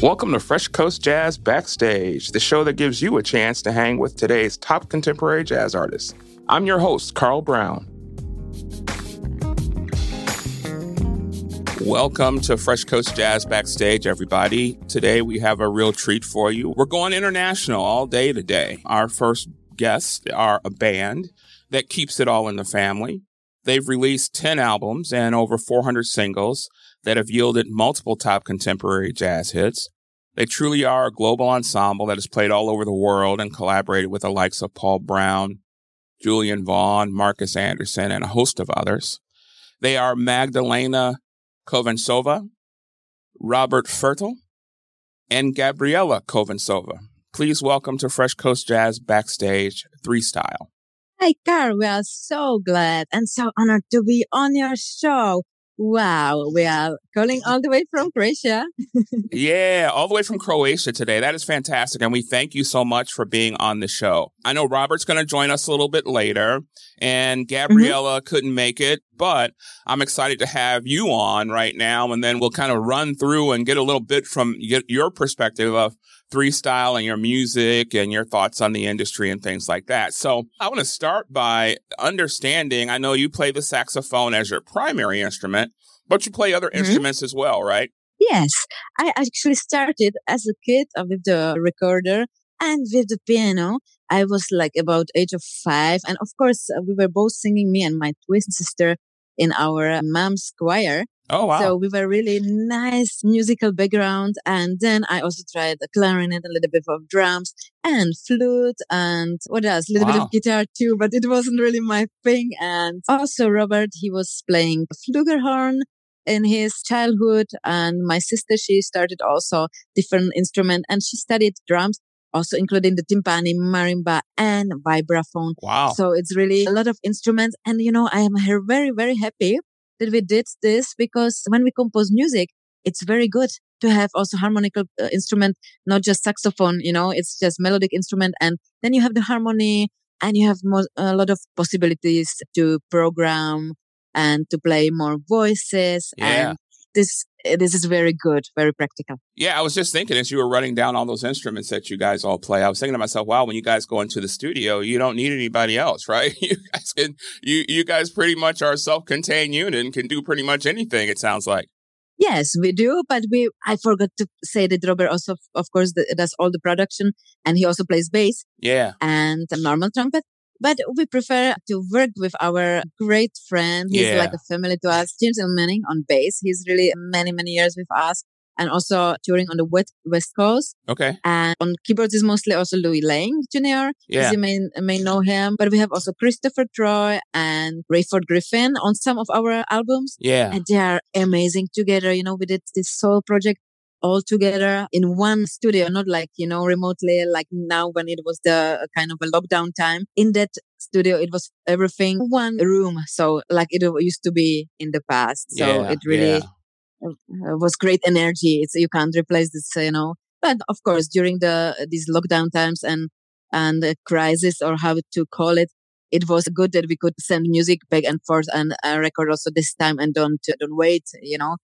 Welcome to Fresh Coast Jazz Backstage, the show that gives you a chance to hang with today's top contemporary jazz artists. I'm your host, Carl Brown. Welcome to Fresh Coast Jazz Backstage, everybody. Today we have a real treat for you. We're going international all day today. Our first guests are a band that keeps it all in the family. They've released 10 albums and over 400 singles that have yielded multiple top contemporary jazz hits. They truly are a global ensemble that has played all over the world and collaborated with the likes of Paul Brown, Julian Vaughn, Marcus Anderson, and a host of others. They are Magdalena Chovancova, Robert Fertl, and Gabriella Chovancova. Please welcome to Fresh Coast Jazz Backstage, Three Style. Hi, Carl. We are so glad and so honored to be on your show. Wow, we are calling all the way from Croatia. yeah, all the way from Croatia today. That is fantastic. And we thank you so much for being on the show. I know Robert's going to join us a little bit later and Gabriella mm-hmm. couldn't make it, but I'm excited to have you on right now. And then we'll kind of run through and get a little bit from your perspective of three style and your music and your thoughts on the industry and things like that. So I want to start by understanding. I know you play the saxophone as your primary instrument, but you play other mm-hmm. instruments as well, right? Yes. I actually started as a kid with the recorder and with the piano. I was like about age of five. And of course, uh, we were both singing, me and my twin sister in our mom's choir. Oh, wow. So we were really nice musical background. And then I also tried the clarinet, a little bit of drums and flute and what else? A little wow. bit of guitar too, but it wasn't really my thing. And also Robert, he was playing flugelhorn in his childhood. And my sister, she started also different instrument and she studied drums also including the timpani, marimba, and vibraphone. Wow. So it's really a lot of instruments. And, you know, I am very, very happy that we did this because when we compose music, it's very good to have also harmonical uh, instrument, not just saxophone, you know, it's just melodic instrument. And then you have the harmony and you have more, a lot of possibilities to program and to play more voices. Yeah. And this this is very good, very practical. Yeah, I was just thinking as you were running down all those instruments that you guys all play, I was thinking to myself, wow, when you guys go into the studio, you don't need anybody else, right? You guys can you you guys pretty much are a self-contained unit and can do pretty much anything, it sounds like. Yes, we do, but we I forgot to say that Robert also of course does all the production and he also plays bass. Yeah. And a normal trumpet. But we prefer to work with our great friend. He's yeah. like a family to us, James L. Manning on bass. He's really many, many years with us and also touring on the west, west coast. Okay. And on keyboards is mostly also Louis Lang Jr. Yeah. You may, may know him, but we have also Christopher Troy and Rayford Griffin on some of our albums. Yeah. And they are amazing together. You know, we did this soul project all together in one studio, not like, you know, remotely, like now when it was the uh, kind of a lockdown time. In that studio, it was everything one room. So like it used to be in the past. So yeah, it really yeah. Uh, was great energy. It's, you can't replace this, you know, but of course, during the, these lockdown times and, and the crisis or how to call it, it was good that we could send music back and forth and uh, record also this time and don't don't wait you know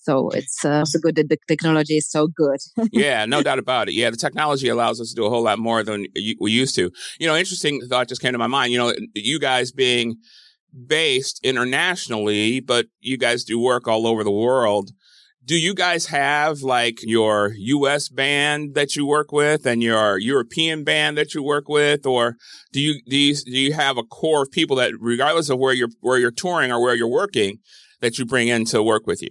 so it's uh, also good that the technology is so good. yeah, no doubt about it. Yeah, the technology allows us to do a whole lot more than we used to. You know, interesting thought just came to my mind. You know, you guys being based internationally, but you guys do work all over the world. Do you guys have like your US band that you work with and your European band that you work with? Or do you, do you, do you have a core of people that regardless of where you're, where you're touring or where you're working that you bring in to work with you?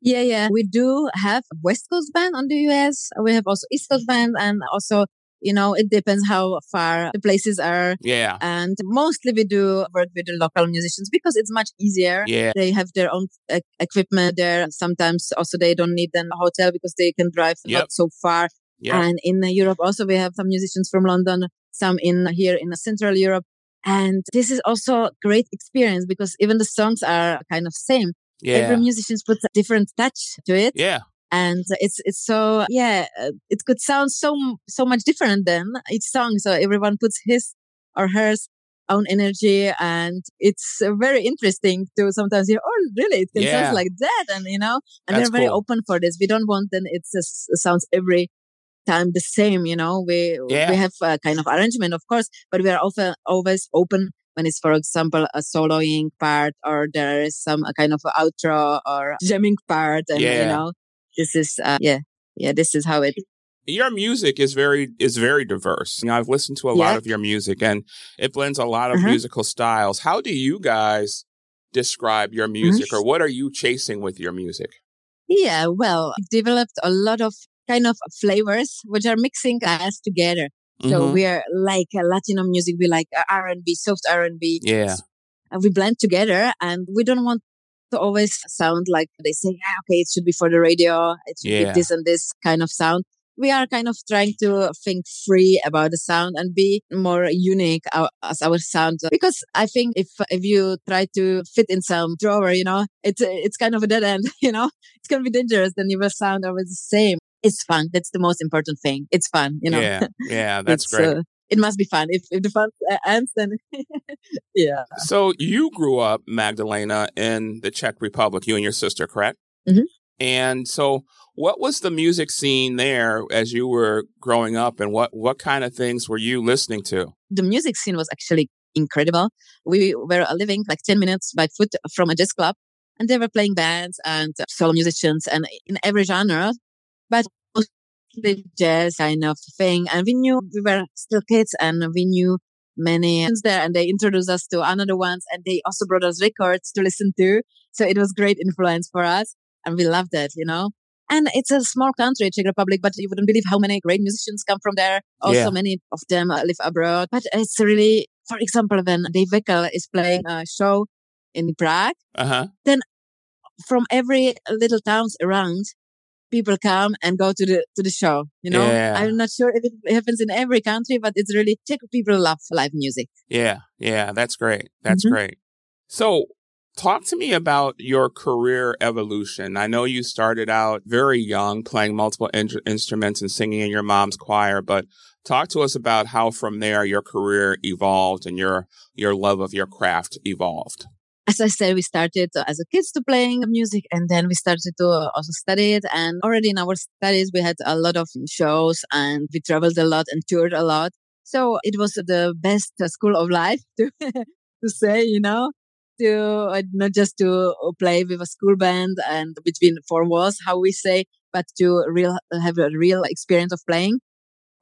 Yeah, yeah. We do have West Coast band on the US. We have also East Coast band and also you know, it depends how far the places are. Yeah. And mostly we do work with the local musicians because it's much easier. Yeah. They have their own e- equipment there. Sometimes also they don't need a hotel because they can drive yep. not so far. Yep. And in Europe also we have some musicians from London, some in here in Central Europe. And this is also great experience because even the songs are kind of same. Yeah. Every musician puts a different touch to it. Yeah. And it's, it's so, yeah, uh, it could sound so, so much different than each song. So everyone puts his or hers own energy and it's uh, very interesting to sometimes hear oh really it can yeah. sound like that and you know and That's we're very cool. open for this we don't want then it just sounds every time the same you know we yeah. we have a kind of arrangement of course but we are often always open when it's for example a soloing part or there is some kind of outro or jamming part and yeah. you know this is uh, yeah yeah this is how it your music is very is very diverse. You know, I've listened to a lot of your music and it blends a lot of uh-huh. musical styles. How do you guys describe your music or what are you chasing with your music? Yeah, well, developed a lot of kind of flavors which are mixing us together. So mm-hmm. we are like a Latino music, we like R&B, soft R&B. Yeah. And we blend together and we don't want to always sound like they say, yeah, okay, it should be for the radio. It should yeah. be this and this kind of sound we are kind of trying to think free about the sound and be more unique as our sound. Because I think if, if you try to fit in some drawer, you know, it's, it's kind of a dead end, you know, it's going to be dangerous. Then you will sound always the same. It's fun. That's the most important thing. It's fun, you know. Yeah. Yeah. That's great. Uh, it must be fun. If, if the fun ends, then yeah. So you grew up, Magdalena, in the Czech Republic, you and your sister, correct? Mm-hmm. And so what was the music scene there as you were growing up and what, what kind of things were you listening to? The music scene was actually incredible. We were living like 10 minutes by foot from a jazz club and they were playing bands and solo musicians and in every genre, but mostly jazz kind of thing. And we knew we were still kids and we knew many there and they introduced us to another ones and they also brought us records to listen to. So it was great influence for us and we loved it, you know. And it's a small country, Czech Republic, but you wouldn't believe how many great musicians come from there. Also, yeah. many of them uh, live abroad. But it's really, for example, when Dave Weckl is playing a show in Prague, uh-huh. then from every little towns around, people come and go to the to the show. You know, yeah. I'm not sure if it happens in every country, but it's really Czech people love live music. Yeah, yeah, that's great. That's mm-hmm. great. So, Talk to me about your career evolution. I know you started out very young playing multiple in- instruments and singing in your mom's choir, but talk to us about how from there your career evolved and your your love of your craft evolved. As I said, we started as a kids to playing music and then we started to also study it. And already in our studies, we had a lot of shows and we traveled a lot and toured a lot. So it was the best school of life to, to say, you know, to uh, not just to play with a school band and between four walls, how we say, but to real have a real experience of playing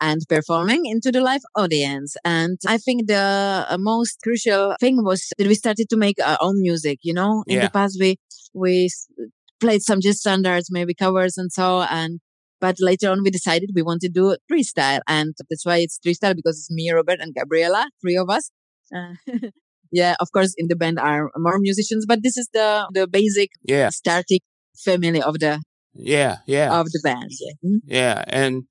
and performing into the live audience. And I think the uh, most crucial thing was that we started to make our own music. You know, in yeah. the past we we played some jazz standards, maybe covers and so. And but later on we decided we want to do three style, and that's why it's freestyle because it's me, Robert, and Gabriela, three of us. Uh, yeah, of course, in the band are more musicians, but this is the the basic yeah. starting family of the yeah yeah of the band. Yeah. Mm-hmm. yeah, and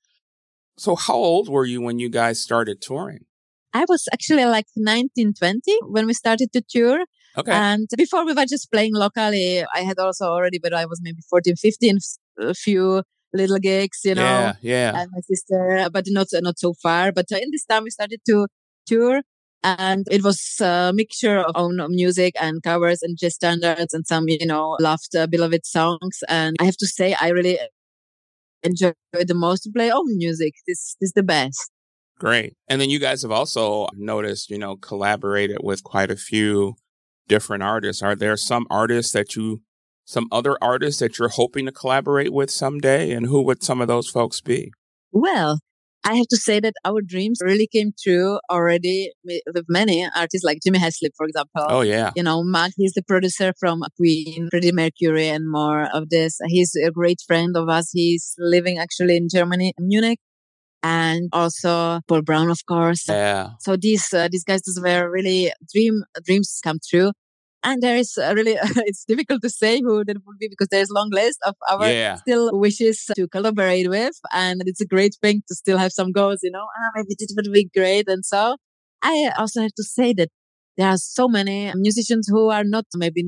so how old were you when you guys started touring? I was actually like 19, 20 when we started to tour. Okay. And before we were just playing locally, I had also already, but I was maybe 14, 15, a few little gigs, you know. Yeah, yeah. And my sister, but not not so far. But in this time, we started to tour, and it was a mixture of own music and covers and just standards and some, you know, loved, uh, beloved songs. And I have to say, I really enjoy the most to play own music. This, this is the best. Great. And then you guys have also noticed, you know, collaborated with quite a few different artists. Are there some artists that you, some other artists that you're hoping to collaborate with someday? And who would some of those folks be? Well, I have to say that our dreams really came true already with many artists like Jimmy Haslip, for example. Oh, yeah. You know, Mack, he's the producer from Queen, Freddie Mercury, and more of this. He's a great friend of us. He's living actually in Germany, Munich. And also Paul Brown, of course. Yeah. So these, uh, these guys were really dream, dreams come true and there is really it's difficult to say who that would be because there's long list of our yeah. still wishes to collaborate with and it's a great thing to still have some goals you know ah, maybe it would be great and so i also have to say that there are so many musicians who are not maybe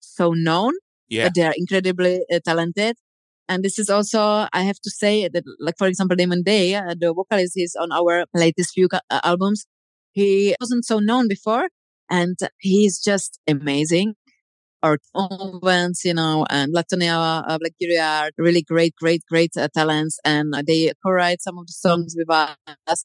so known yeah. but they are incredibly uh, talented and this is also i have to say that like for example damon day uh, the vocalist is on our latest few uh, albums He wasn't so known before and he's just amazing. Our Owens, you know, and Latonia uh, Black are really great, great, great uh, talents. And they co-write some of the songs with us.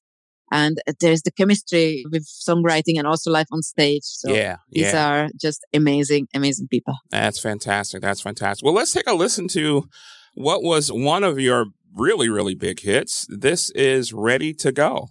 And there's the chemistry with songwriting and also live on stage. So yeah, these yeah. are just amazing, amazing people. That's fantastic. That's fantastic. Well, let's take a listen to what was one of your really, really big hits. This is Ready to Go.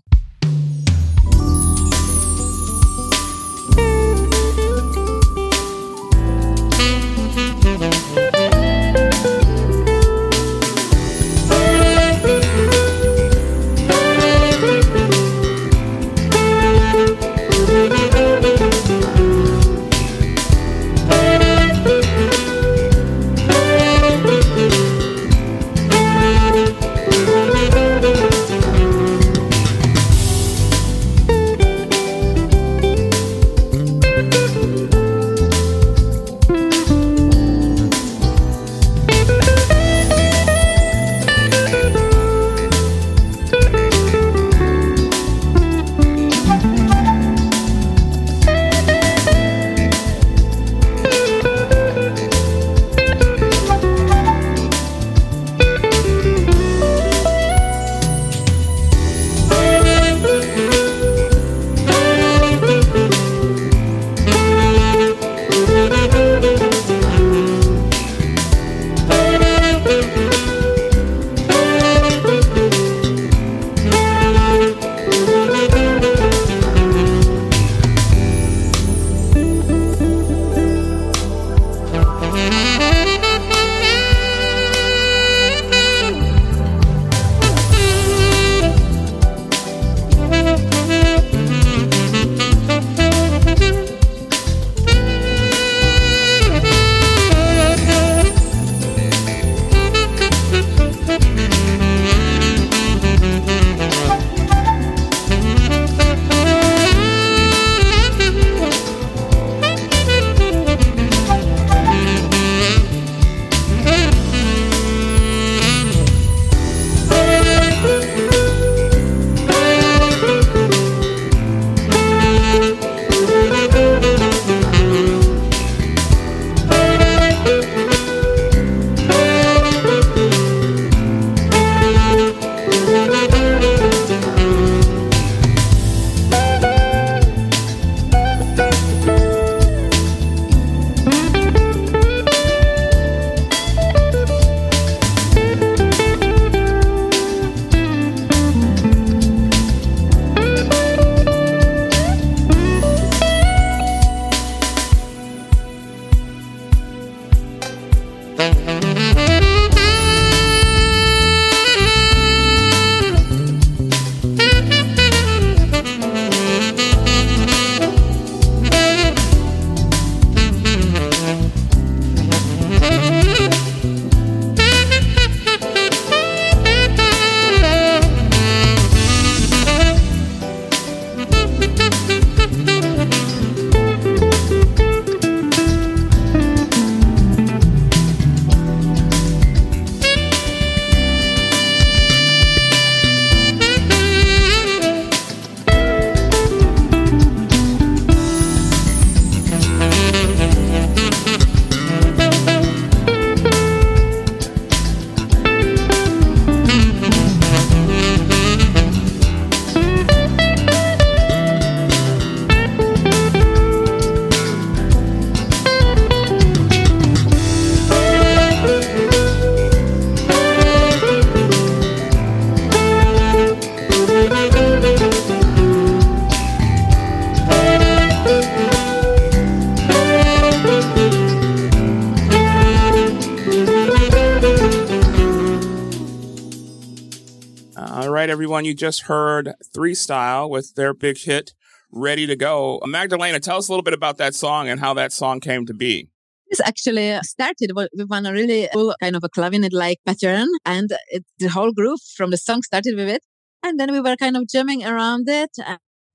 You just heard Three Style with their big hit, Ready to Go. Magdalena, tell us a little bit about that song and how that song came to be. This actually started with one really cool kind of a clavinet-like pattern, and it, the whole groove from the song started with it. And then we were kind of jamming around it.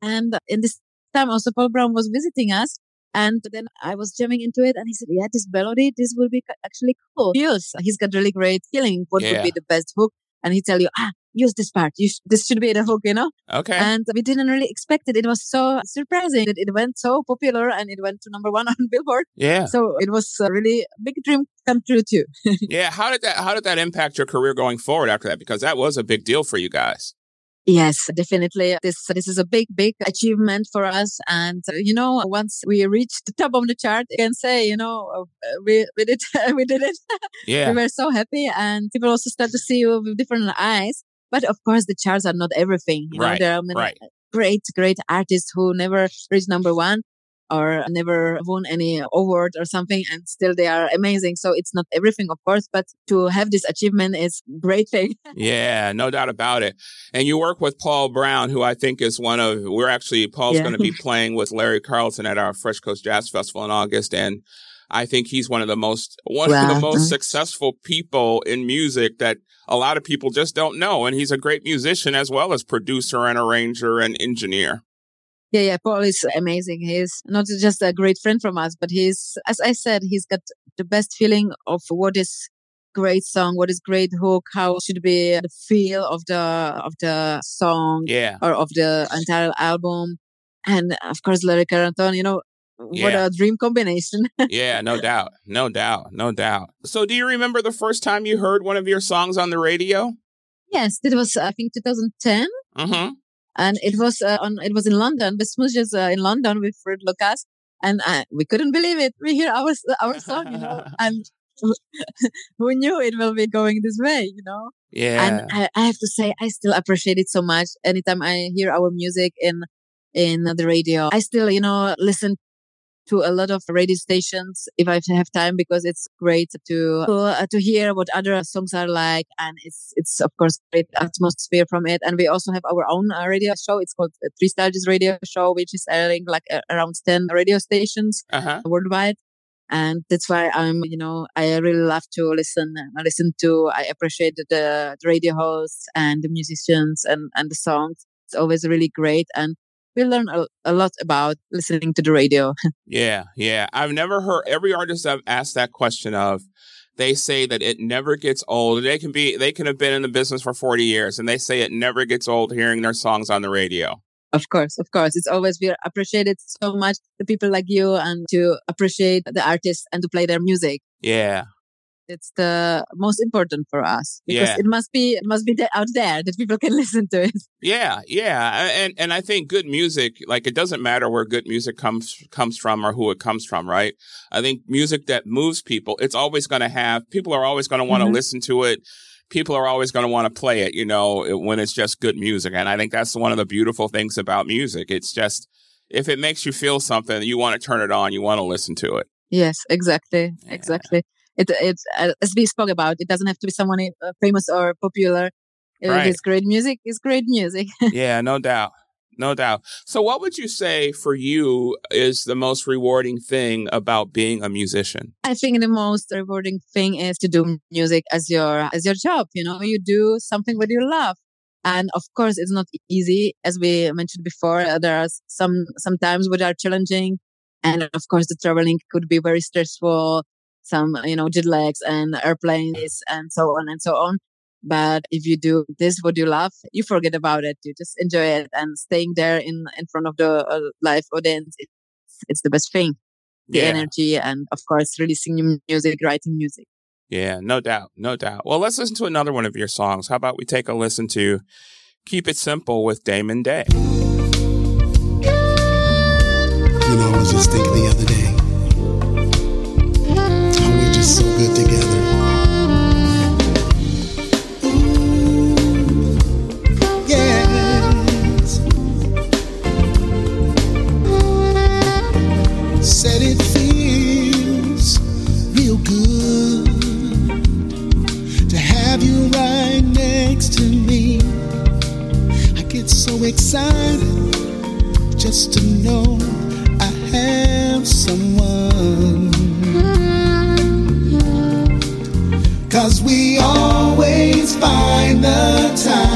And in this time, also Paul Brown was visiting us. And then I was jamming into it, and he said, "Yeah, this melody, this will be actually cool." Yes, he's got really great feeling. What yeah. would be the best hook? And he tell you, ah, use this part. Sh- this should be the hook, you know? Okay. And we didn't really expect it. It was so surprising that it went so popular and it went to number one on Billboard. Yeah. So it was a really big dream come true too. yeah. How did that, how did that impact your career going forward after that? Because that was a big deal for you guys. Yes, definitely. This this is a big, big achievement for us. And uh, you know, once we reached the top of the chart, I can say, you know, uh, we we did we did it. Yeah, we were so happy, and people also start to see you with different eyes. But of course, the charts are not everything. You know, right, there are many right. Uh, great, great artists who never reached number one or never won any award or something and still they are amazing so it's not everything of course but to have this achievement is great thing yeah no doubt about it and you work with paul brown who i think is one of we're actually paul's yeah. going to be playing with larry carlton at our fresh coast jazz festival in august and I think he's one of the most one wow. of the most mm. successful people in music that a lot of people just don't know. And he's a great musician as well as producer and arranger and engineer. Yeah, yeah, Paul is amazing. He's not just a great friend from us, but he's, as I said, he's got the best feeling of what is great song, what is great hook, how should be the feel of the of the song, yeah, or of the entire album, and of course, Larry Carlton. You know, yeah. what a dream combination. yeah, no doubt, no doubt, no doubt. So, do you remember the first time you heard one of your songs on the radio? Yes, it was I think 2010. Mm-hmm and it was uh, on it was in London, the Smooches uh, in London with Fred Lucas, and uh, we couldn't believe it. We hear our our song, you know, and who knew it will be going this way, you know? Yeah. And I, I have to say, I still appreciate it so much. Anytime I hear our music in in the radio, I still, you know, listen to a lot of radio stations if I have time because it's great to uh, to hear what other songs are like, and it's it's of course great atmosphere from it. And we also have our own uh, radio show. It's called Three Stages Radio Show, which is airing like uh, around ten radio stations uh-huh. worldwide. And that's why I'm, you know, I really love to listen. I listen to, I appreciate the, the radio hosts and the musicians and, and the songs. It's always really great. And we learn a, a, lot about listening to the radio. yeah, yeah. I've never heard every artist I've asked that question of. They say that it never gets old. They can be, they can have been in the business for 40 years and they say it never gets old hearing their songs on the radio. Of course, of course. It's always, we appreciate it so much, the people like you and to appreciate the artists and to play their music. Yeah. It's the most important for us because yeah. it must be it must be out there that people can listen to it. Yeah, yeah, and and I think good music, like it doesn't matter where good music comes comes from or who it comes from, right? I think music that moves people, it's always going to have people are always going to want to mm-hmm. listen to it. People are always going to want to play it, you know, when it's just good music, and I think that's one of the beautiful things about music. It's just if it makes you feel something, you want to turn it on, you want to listen to it. Yes, exactly, exactly it, it's uh, as we spoke about, it doesn't have to be someone uh, famous or popular. Right. It's great music. It's great music. yeah, no doubt. No doubt. So, what would you say for you is the most rewarding thing about being a musician? I think the most rewarding thing is to do music as your as your job. You know, you do something that you love, and of course, it's not easy. As we mentioned before, uh, there are some sometimes which are challenging, and of course, the traveling could be very stressful some, you know, jet lags and airplanes and so on and so on. But if you do this, what you love, you forget about it. You just enjoy it and staying there in, in front of the uh, live audience. It's, it's the best thing. The yeah. energy and of course, releasing new music, writing music. Yeah, no doubt. No doubt. Well, let's listen to another one of your songs. How about we take a listen to Keep It Simple with Damon Day? You know, I was just thinking the other day so good together. yes. Said it feels real good to have you right next to me. I get so excited just to know I have someone. Cause we always find the time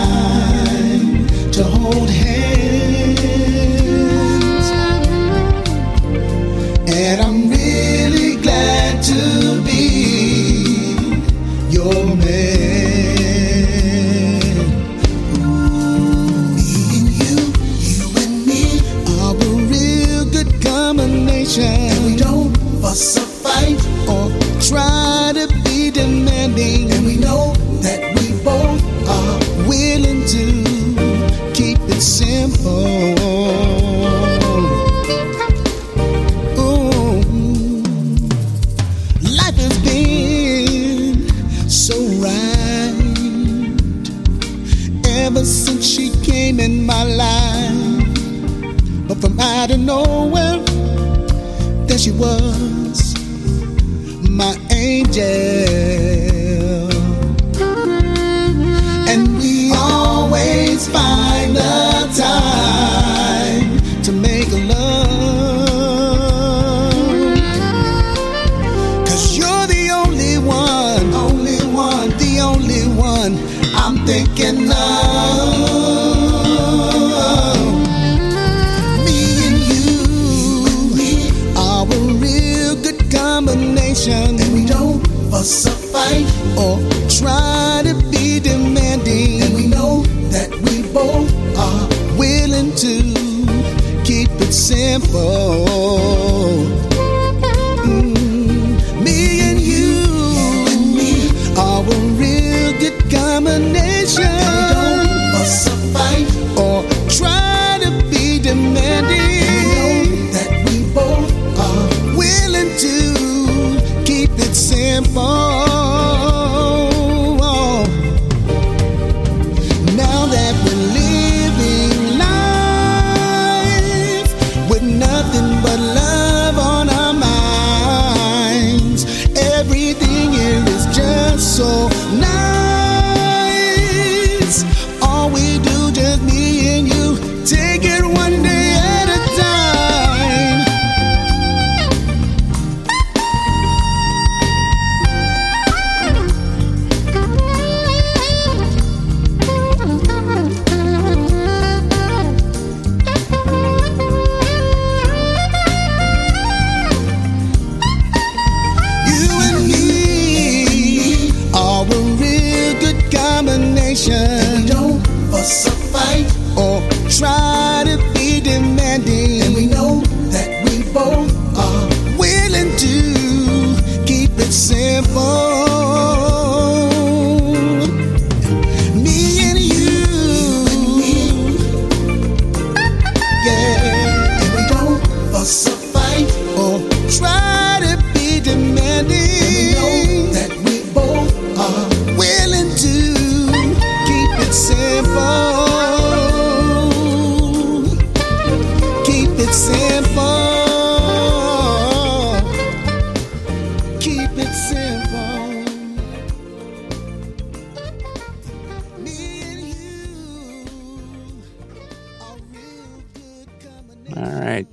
out of nowhere, there she was, my angel. And we always find the time to make love. Cause you're the only one, only one, the only one I'm thinking of.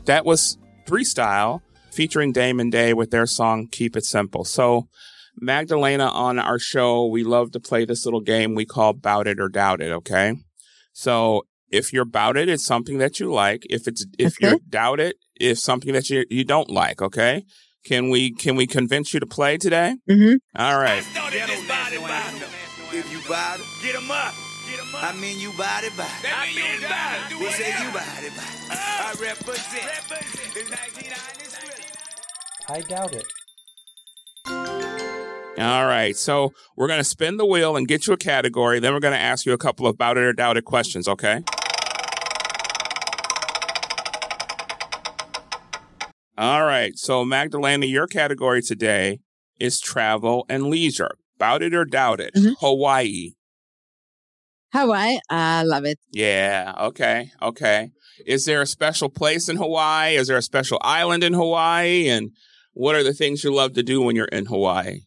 That was Three Style featuring Damon Day with their song Keep It Simple. So, Magdalena on our show, we love to play this little game we call Bout It or Doubt It, okay? So, if you're about it, it's something that you like. If it's if Okay. you doubt it, it's something that you you don't like, okay? Can we can we convince you to play today? hmm All right. If you bout it, get 'em up. Get 'em up. I mean you bout it, bout it. I mean you bout it. We say you bout it, bout it. I represent. It's 1993. I doubt it. All right. So we're going to spin the wheel and get you a category. Then we're going to ask you a couple of about it or doubt it questions. Okay. All right. So Magdalena, your category today is travel and leisure. About it or doubt it. Mhm. Hawaii. Hawaii, I love it. Yeah. Okay. Okay. Is there a special place in Hawaii? Is there a special island in Hawaii? And what are the things you love to do when you're in Hawaii?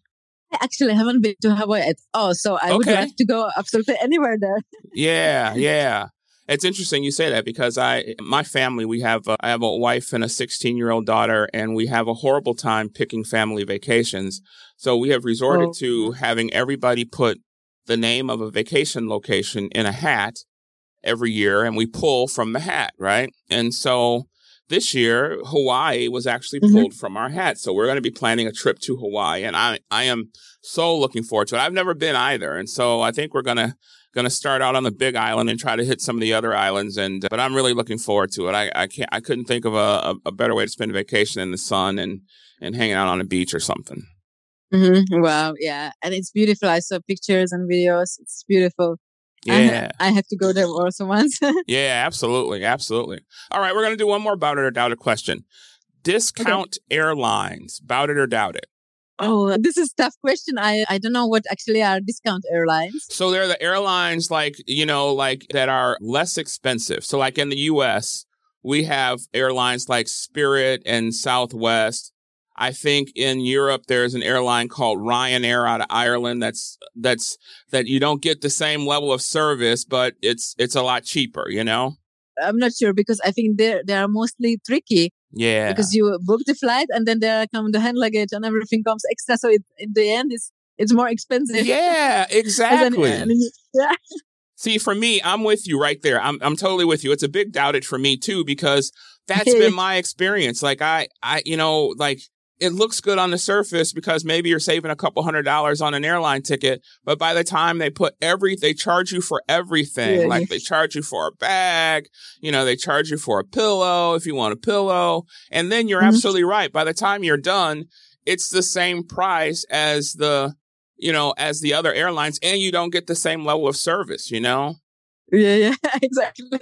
I actually haven't been to Hawaii at all, so I would Okay. like to go absolutely anywhere there. Yeah, yeah. It's interesting you say that because I, my family, we have, uh, I have a wife and a 16 year old daughter, and we have a horrible time picking family vacations. So we have resorted Oh. to having everybody put the name of a vacation location in a hat every year, and we pull from the hat, right? And so this year, Hawaii was actually Mhm. pulled from our hat. So we're going to be planning a trip to Hawaii, and I, I am so looking forward to it. I've never been either, and so I think we're gonna gonna start out on the Big Island and try to hit some of the other islands. And but I'm really looking forward to it. I, I can't I couldn't think of a, a, better way to spend a vacation in the sun and and hanging out on a beach or something. Mm-hmm. Wow, yeah, and it's beautiful. I saw pictures and videos. It's beautiful. Yeah. I, I have to go there also once. yeah, absolutely. Absolutely. All right. We're going to do one more about it or doubt it question. Discount okay. airlines, about it or doubt it. Oh, this is tough question. I, I don't know what actually are discount airlines. So they're the airlines like, you know, like that are less expensive. So like in the US, we have airlines like Spirit and Southwest I think in Europe there's an airline called Ryanair out of Ireland that's that's that you don't get the same level of service, but it's it's a lot cheaper, you know? I'm not sure because I think they they are mostly tricky. Yeah. Because you book the flight and then there come the hand luggage and everything comes extra. So it, in the end it's it's more expensive. Yeah, exactly. yeah. See, for me, I'm with you right there. I'm I'm totally with you. It's a big doubt it for me too because that's been my experience. Like I I you know like it looks good on the surface because maybe you're saving a couple hundred dollars on an airline ticket, but by the time they put every, they charge you for everything. Yeah. Like they charge you for a bag, you know, they charge you for a pillow if you want a pillow. And then you're mm-hmm. absolutely right. By the time you're done, it's the same price as the, you know, as the other airlines and you don't get the same level of service, you know? Yeah, yeah, exactly.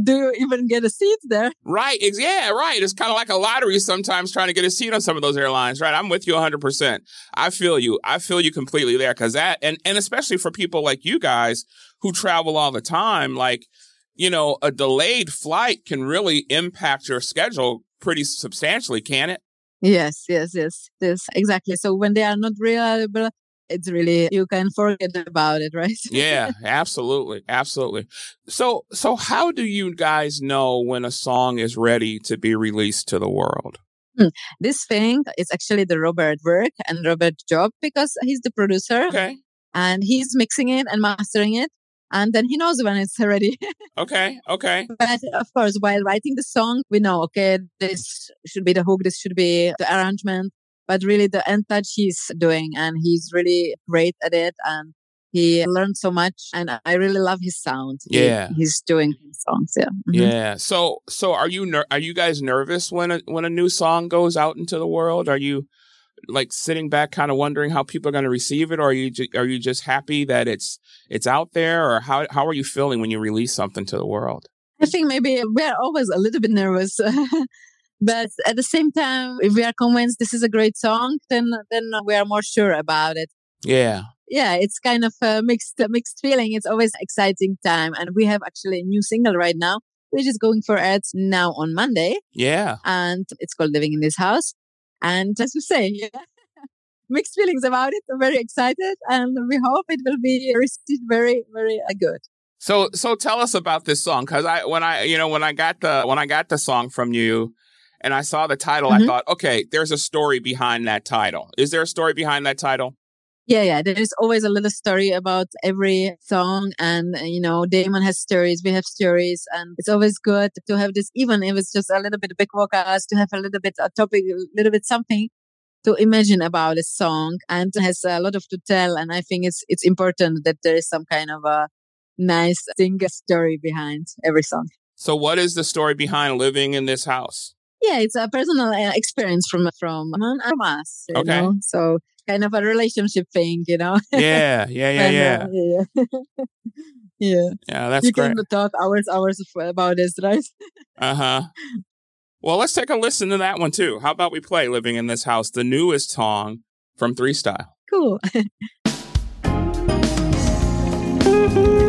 Do you even get a seat there? Right. Yeah, right. It's kind of like a lottery sometimes trying to get a seat on some of those airlines, right? I'm with you 100%. I feel you. I feel you completely there because that, and, and especially for people like you guys who travel all the time, like, you know, a delayed flight can really impact your schedule pretty substantially, can it? Yes, yes, yes, yes, exactly. So when they are not reliable, it's really you can forget about it right yeah absolutely absolutely so so how do you guys know when a song is ready to be released to the world hmm. this thing is actually the robert work and robert job because he's the producer okay and he's mixing it and mastering it and then he knows when it's ready. okay, okay. But of course, while writing the song, we know, okay, this should be the hook, this should be the arrangement, but really the end touch he's doing and he's really great at it and he learned so much and i really love his sound. Yeah. he, he's doing his songs yeah. Mm-hmm. yeah. So so are you ner- are you guys nervous when a when a new song goes out into the world? Are you like sitting back kind of wondering how people are going to receive it or are you ju- are you just happy that it's it's out there or how how are you feeling when you release something to the world? I think maybe we're always a little bit nervous But at the same time, if we are convinced this is a great song, then then we are more sure about it. Yeah. Yeah, it's kind of a mixed mixed feeling. It's always exciting time, and we have actually a new single right now, which is going for ads now on Monday. Yeah, and it's called "Living in This House." And as we say, yeah, mixed feelings about it. I'm very excited, and we hope it will be received very, very uh, good. So, so tell us about this song, because I, when I, you know, when I got the, when I got the song from you, and I saw the title, mm-hmm. I thought, okay, there's a story behind that title. Is there a story behind that title? Yeah, yeah. There is always a little story about every song. And, you know, Damon has stories, we have stories. And it's always good to have this, even if it's just a little bit big vocals, to have a little bit a topic, a little bit something to imagine about a song and has a lot of to tell. And I think it's, it's important that there is some kind of a nice thing, a story behind every song. So what is the story behind living in this house? Yeah, it's a personal uh, experience from from from us. okay. Know? So kind of a relationship thing, you know. Yeah, yeah, yeah, yeah. yeah. yeah. Yeah, that's you great. can talk hours, hours about this, right? uh huh. Well, let's take a listen to that one too. How about we play "Living in This House," the newest song from Three Style. Cool.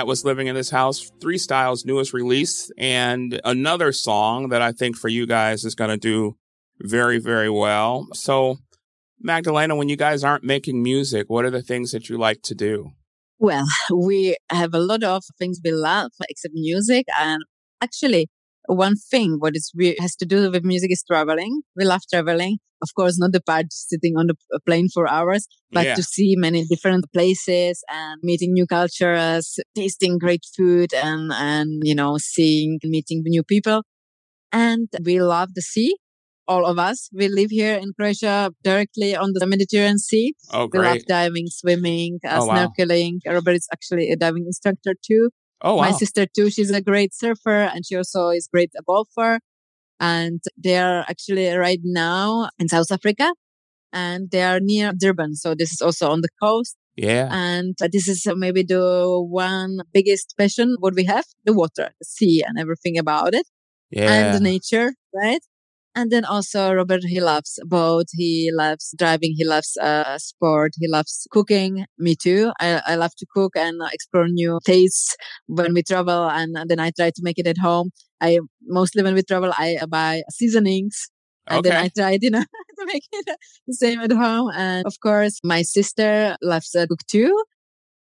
That was Living in This House, Three Styles' newest release, and another song that I think for you guys is going to do very, very well. So, Magdalena, when you guys aren't making music, what are the things that you like to do? Well, we have a lot of things we love except music. And actually, one thing what is we has to do with music is traveling. We love traveling. Of course, not the part sitting on the plane for hours, but yeah. to see many different places and meeting new cultures, tasting great food and, and, you know, seeing, meeting new people. And we love the sea all of us. We live here in Croatia directly on the Mediterranean Sea. Oh, great. We love diving, swimming, uh, oh, snorkeling. Wow. Robert is actually a diving instructor too. Oh, wow. My sister too. She's a great surfer and she also is great a golfer. And they are actually right now in South Africa and they are near Durban. So this is also on the coast. Yeah. And this is uh, maybe the one biggest passion what we have, the water, the sea and everything about it. Yeah. And the nature, right? And then also Robert, he loves boat. He loves driving. He loves uh, sport. He loves cooking. Me too. I, I love to cook and explore new tastes when we travel. And then I try to make it at home. I mostly when we travel, I buy seasonings Okay. and then I try, you know, to make it the same at home. And of course, my sister loves to cook too.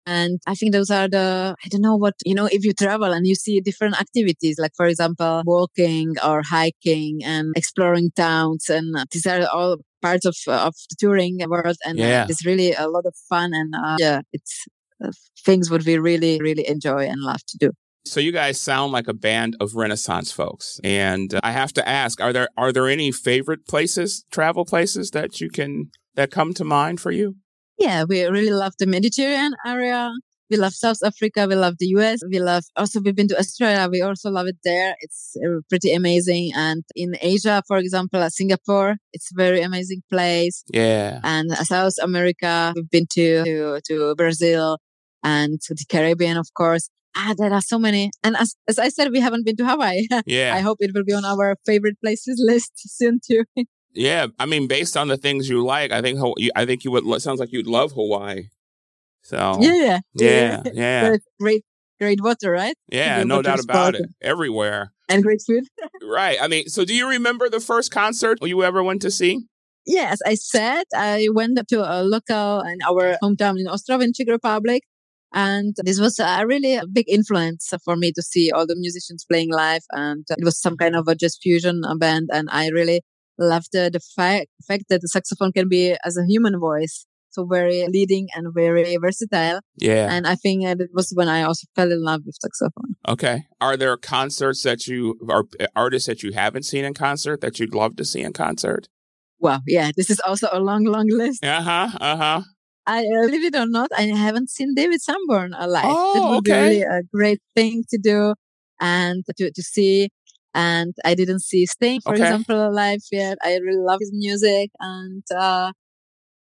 And I think those are the, I don't know what, you know, if you travel and you see different activities, like for example, walking or hiking and exploring towns. And these are all parts of, of the touring world. And yeah. it's really a lot of fun. And uh, yeah, it's uh, things would we really, really enjoy and love to do. So you guys sound like a band of Renaissance folks, and uh, I have to ask: are there are there any favorite places, travel places that you can that come to mind for you? Yeah, we really love the Mediterranean area. We love South Africa. We love the US. We love also, we've been to Australia. We also love it there. It's uh, pretty amazing. And in Asia, for example, uh, Singapore, it's a very amazing place. Yeah. And uh, South America, we've been to, to, to Brazil and to the Caribbean, of course. Ah, there are so many. And as, as I said, we haven't been to Hawaii. Yeah. I hope it will be on our favorite places list soon too. Yeah, I mean, based on the things you like, I think I think you would. It sounds like you'd love Hawaii. So yeah, yeah, yeah, yeah. great, great water, right? Yeah, no doubt about it. Everywhere and great food. right. I mean, so do you remember the first concert you ever went to see? Yes, I said I went up to a local in our hometown in Ostrava in Czech Republic. And this was a really big influence for me to see all the musicians playing live. And it was some kind of a jazz fusion band. And I really love the, the fact, fact that the saxophone can be as a human voice. So very leading and very versatile. Yeah. And I think it was when I also fell in love with saxophone. Okay. Are there concerts that you, or artists that you haven't seen in concert that you'd love to see in concert? Wow. Yeah. This is also a long, long list. Uh huh. Uh huh. I believe it or not, I haven't seen David Sanborn alive. Oh, that would okay. be really a great thing to do and to, to see and I didn't see Sting, for okay. example, live yet. I really love his music, and uh,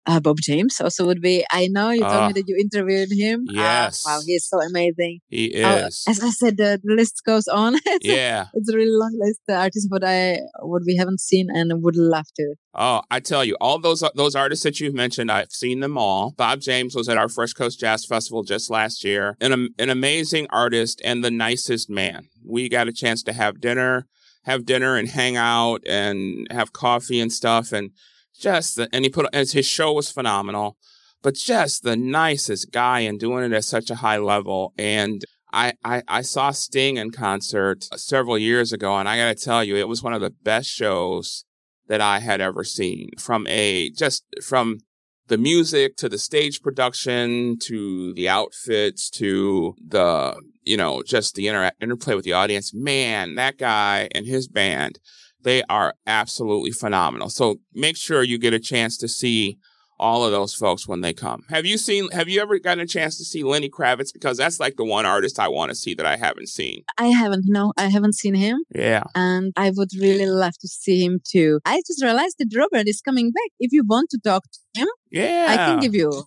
uh, Bob James also would be. I know you told me ah. that you interviewed him. Yes. Uh, wow, he's so amazing. He is. as I said, the, the, list goes on. it's yeah. A, it's a really long list. The artists what I what we haven't seen and would love to. Oh, I tell you, all those those artists that you've mentioned, I've seen them all. Bob James was at our Fresh Coast Jazz Festival just last year. An an amazing artist and the nicest man. We got a chance to have dinner, have dinner and hang out and have coffee and stuff and just the, and he put as his show was phenomenal, but just the nicest guy and doing it at such a high level. And I, I, I saw Sting in concert several years ago, and I got to tell you, it was one of the best shows that I had ever seen. From a just from the music to the stage production to the outfits to the you know just the inter- interplay with the audience. Man, that guy and his band they are absolutely phenomenal. So make sure you get a chance to see all of those folks when they come. Have you seen, have you ever gotten a chance to see Lenny Kravitz? Because that's like the one artist I want to see that I haven't seen. I haven't. No, I haven't seen him. Yeah. And I would really love to see him too. I just realized that Robert is coming back. If you want to talk to him, yeah, I can give you.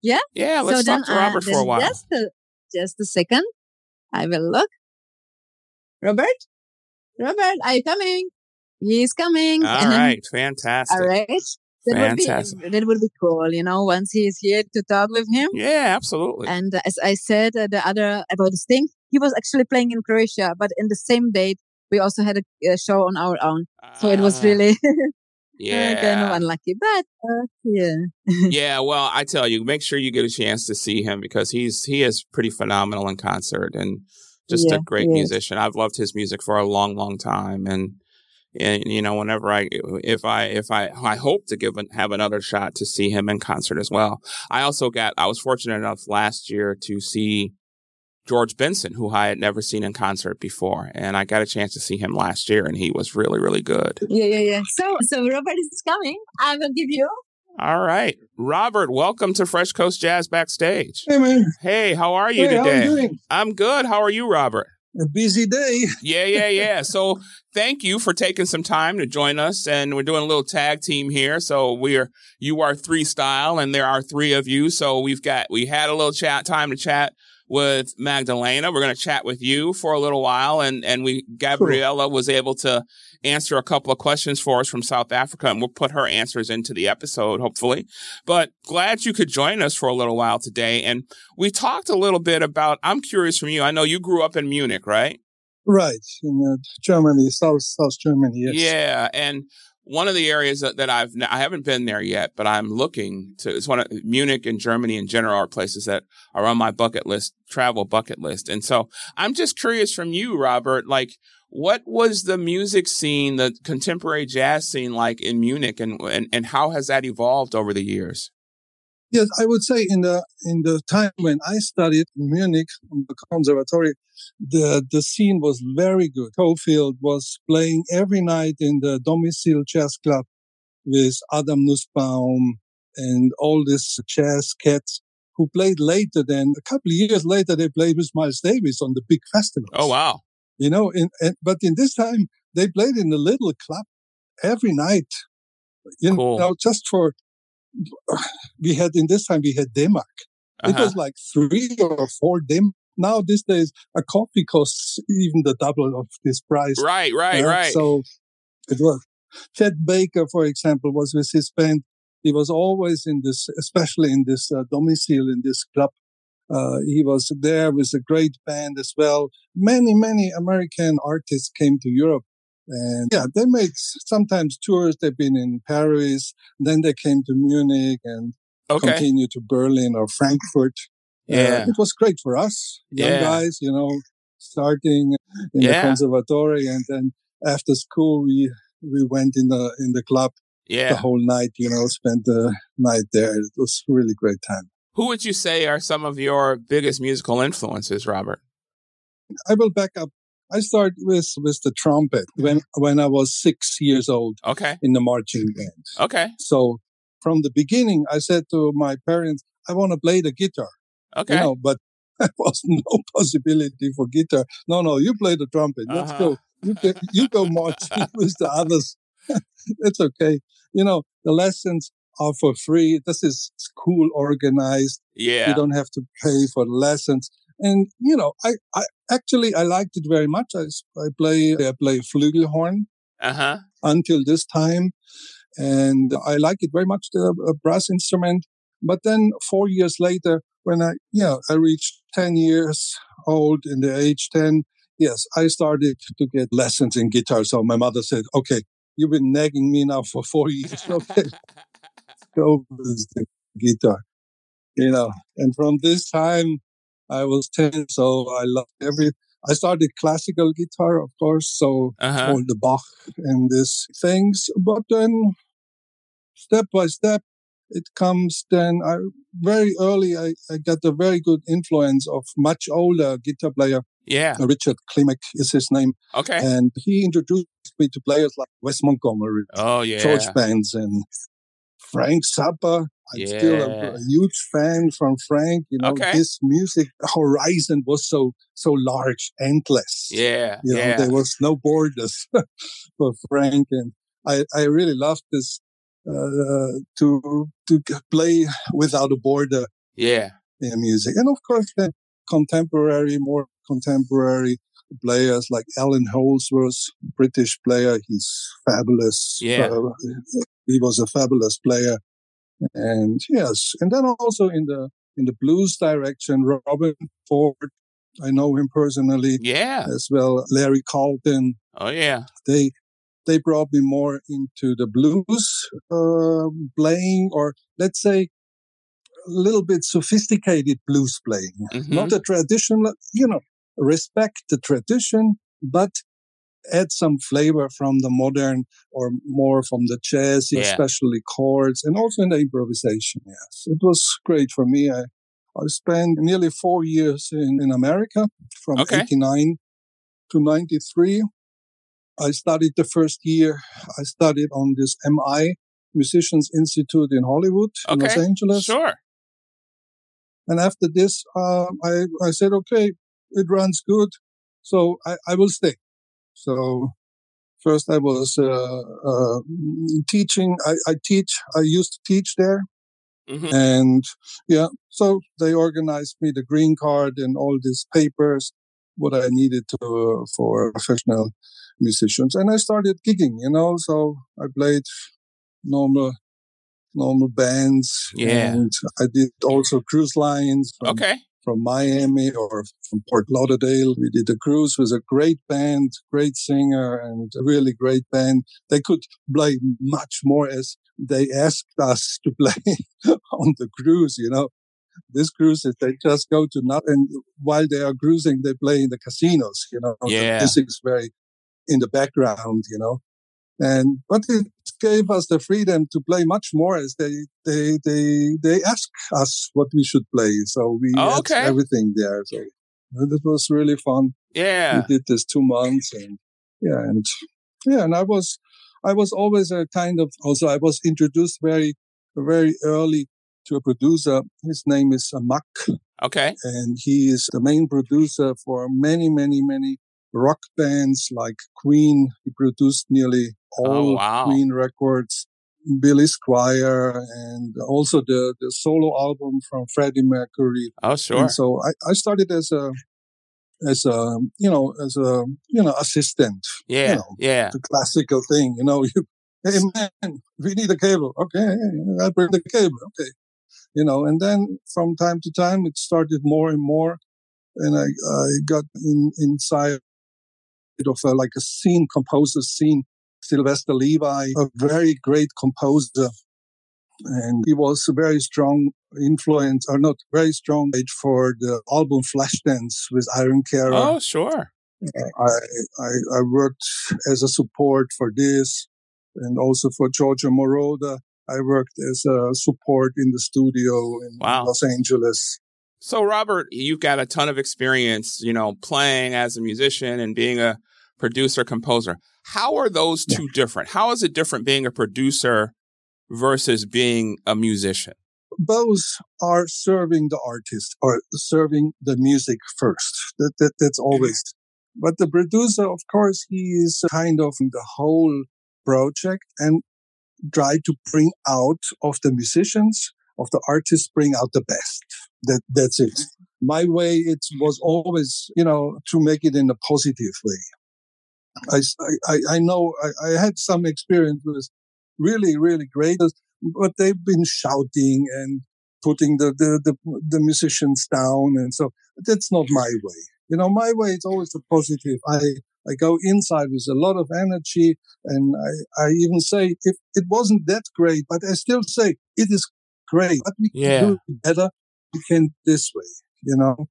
Yeah. Yeah. Let's so talk then, to Robert uh, for a while. Just a, just a second. I will look. Robert? Robert, are you coming? He's coming. All right. Fantastic. All right. that Fantastic. would be that would be cool. You know, once he is here to talk with him. Yeah, absolutely. And as I said, uh, the other about this thing, he was actually playing in Croatia, but in the same date we also had a, a show on our own. So it was ah. really. yeah, kind of unlucky, but uh, yeah. yeah, well, I tell you, make sure you get a chance to see him because he's he is pretty phenomenal in concert and just yeah, a great musician. I've loved his music for a long, long time, and and you know whenever i if i if i i hope to give have another shot to see him in concert as well. I also got i was fortunate enough last year to see george benson who i had never seen in concert before and i got a chance to see him last year and he was really really good. Yeah yeah yeah. So so robert is coming. I will give you all right. Robert welcome to fresh coast jazz backstage. Hey man. Hey how are you hey, today how are you doing? i'm good. How are you robert a busy day. yeah, yeah, yeah. So thank you for taking some time to join us. And we're doing a little tag team here. So we're you are three style and there are three of you. So we've got we had a little chat time to chat with Magdalena. We're going to chat with you for a little while. And, and we, Gabriella cool. was able to answer a couple of questions for us from South Africa and we'll put her answers into the episode, hopefully. But glad you could join us for a little while today. And we talked a little bit about, I'm curious from you. I know you grew up in Munich, right? Right. In uh, Germany, South, South Germany. Yes. Yeah. And one of the areas that, that I've I haven't been there yet, but I'm looking to. It's one of Munich and Germany in general are places that are on my bucket list, travel bucket list. And so I'm just curious from you, Robert, like what was the music scene, the contemporary jazz scene like in Munich, and and, and how has that evolved over the years? Yes, I would say in the in the time when I studied in Munich on the conservatory, the the scene was very good. Scofield was playing every night in the Domicile Jazz Club with Adam Nussbaum and all these jazz cats who played later. Then a couple of years later, they played with Miles Davis on the big festivals. Oh wow! You know, in, in but in this time they played in a little club every night. You cool. know, just for we had in this time we had D-Mark. Uh-huh. It was like three or four dim. Now these days a coffee costs even the double of this price. Right, right, uh, right. So it was. Chet Baker, for example, was with his band. He was always in this, especially in this uh, domicile in this club. Uh, he was there with a great band as well. Many, many American artists came to Europe and yeah, they made sometimes tours. They've been in Paris, then they came to Munich and okay. continued to Berlin or Frankfurt. Uh, yeah. Uh, it was great for us, young yeah. guys, you know, starting in yeah. the conservatory. And then after school, we, we went in the, in the club yeah. the whole night, you know, spent the night there. It was really great time. Who would you say are some of your biggest musical influences, Robert? I will back up I start with with the trumpet when when I was six years old. Okay. In the marching band. Okay. So from the beginning, I said to my parents, "I want to play the guitar." Okay. You know, but there was no possibility for guitar. No, no, you play the trumpet. Let's uh-huh. go. You, go, you go marching with the others. it's okay. You know, the lessons are for free. This is school organized. Yeah. You don't have to pay for lessons. And, you know, I, I actually, I liked it very much. I, I play, I play flugelhorn uh-huh. until this time. And I like it very much, the uh, brass instrument. But then four years later, when I, yeah, I reached 10 years old in the age 10, yes, I started to get lessons in guitar. So my mother said, okay, you've been nagging me now for four years. Okay, with the guitar, you know. And from this time, I was 10, so I loved every. I started classical guitar, of course, so uh-huh. all the Bach and these things. But then, step by step, it comes. Then I very early, I, I got a very good influence of much older guitar player. Yeah, Richard Klimek is his name. Okay, and he introduced me to players like Wes Montgomery, oh yeah, George Benson, Frank Zappa, I'm yeah. still a, a, huge fan from Frank. You know, okay. his music horizon was so so large, endless. Yeah, you know, yeah. there was no borders for Frank, and I I really loved this uh, to to play without a border. Yeah, in music, and of course, then contemporary, more contemporary players like Allan Holdsworth, British player. He's fabulous. Yeah. Uh, he was a fabulous player. And yes, and then also in the in the blues direction, Robben Ford, I know him personally. Yeah. As well, Larry Carlton. Oh yeah. They they brought me more into the blues uh, playing, or let's say a little bit sophisticated blues playing, mm-hmm. not a traditional. You know, respect the tradition, but add some flavor from the modern or more from the jazz, yeah. especially chords and also in the improvisation. Yes, it was great for me. I, I spent nearly four years in, in America from okay. 89 to 93. I studied the first year. I studied on this MI Musicians Institute in Hollywood, okay. in Los Angeles. Sure. And after this, uh, I, I said, okay, it runs good. So I, I will stay. So first I was uh, uh, teaching. I, I, teach. I used to teach there, mm-hmm. and yeah. So they organized me the green card and all these papers, what I needed to uh, for professional musicians, and I started gigging. You know, so I played normal normal bands. Yeah. And I did also cruise lines. Okay from Miami or from Fort Lauderdale. We did a cruise with a great band, great singer, and a really great band. They could play much more as they asked us to play on the cruise, you know. This cruise is they just go to not and while they are cruising, they play in the casinos, you know. Yeah. The is very in the background, you know. And but it gave us the freedom to play much more as they they they they ask us what we should play. So we oh, okay. everything there. So it was really fun. Yeah. We did this two months and yeah, and yeah, and I was I was always a kind of also I was introduced very very early to a producer. His name is uh, Mack. Okay. And he is the main producer for many, many, many rock bands like Queen. He produced nearly all oh, wow. Queen records, Billy Squier, and also the, the solo album from Freddie Mercury. Oh, sure. And so I, I started as a as a you know as a you know assistant. Yeah, you know, yeah. The classical thing, you know. You, hey man, we need a cable. Okay, I bring the cable. Okay, you know. And then from time to time, it started more and more, and I I got in inside of a, like a scene composer scene Sylvester Levay, a very great composer. And he was a very strong influence, or not very strong for the album Flashdance with Irene Cara. Oh, sure. I, I, I worked as a support for this and also for Giorgio Moroder. I worked as a support in the studio in wow. Los Angeles. So, Robert, you've got a ton of experience, you know, playing as a musician and being a producer composer. How are those two yeah. different? How is it different being a producer versus being a musician? Both are serving the artist or serving the music first. That, that that's mm-hmm. always. But the producer, of course, he is kind of the whole project and try to bring out of the musicians, of the artists, bring out the best. That that's it. Mm-hmm. My way, it was always, you know, to make it in a positive way. I, I, I know I, I had some experience with really, really great, uh, but they've been shouting and putting the, the, the, the musicians down. And so that's not my way. You know, my way is always the positive. I, I go inside with a lot of energy. And I, I even say, if it wasn't that great, but I still say it is great, but we yeah. can do it better. We can this way, you know,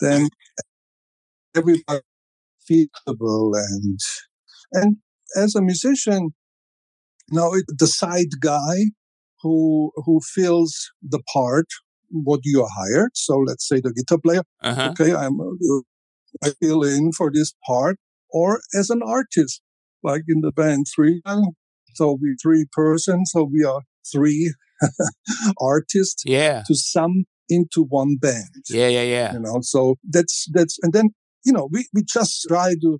then everybody feasible and and as a musician now it, the side guy who who fills the part what you are hired so let's say the guitar player uh-huh. okay i'm i fill in for this part or as an artist like in the band three so we three persons so we are three artists yeah to sum into one band yeah yeah yeah you know so that's that's and then you know, we, we just try to,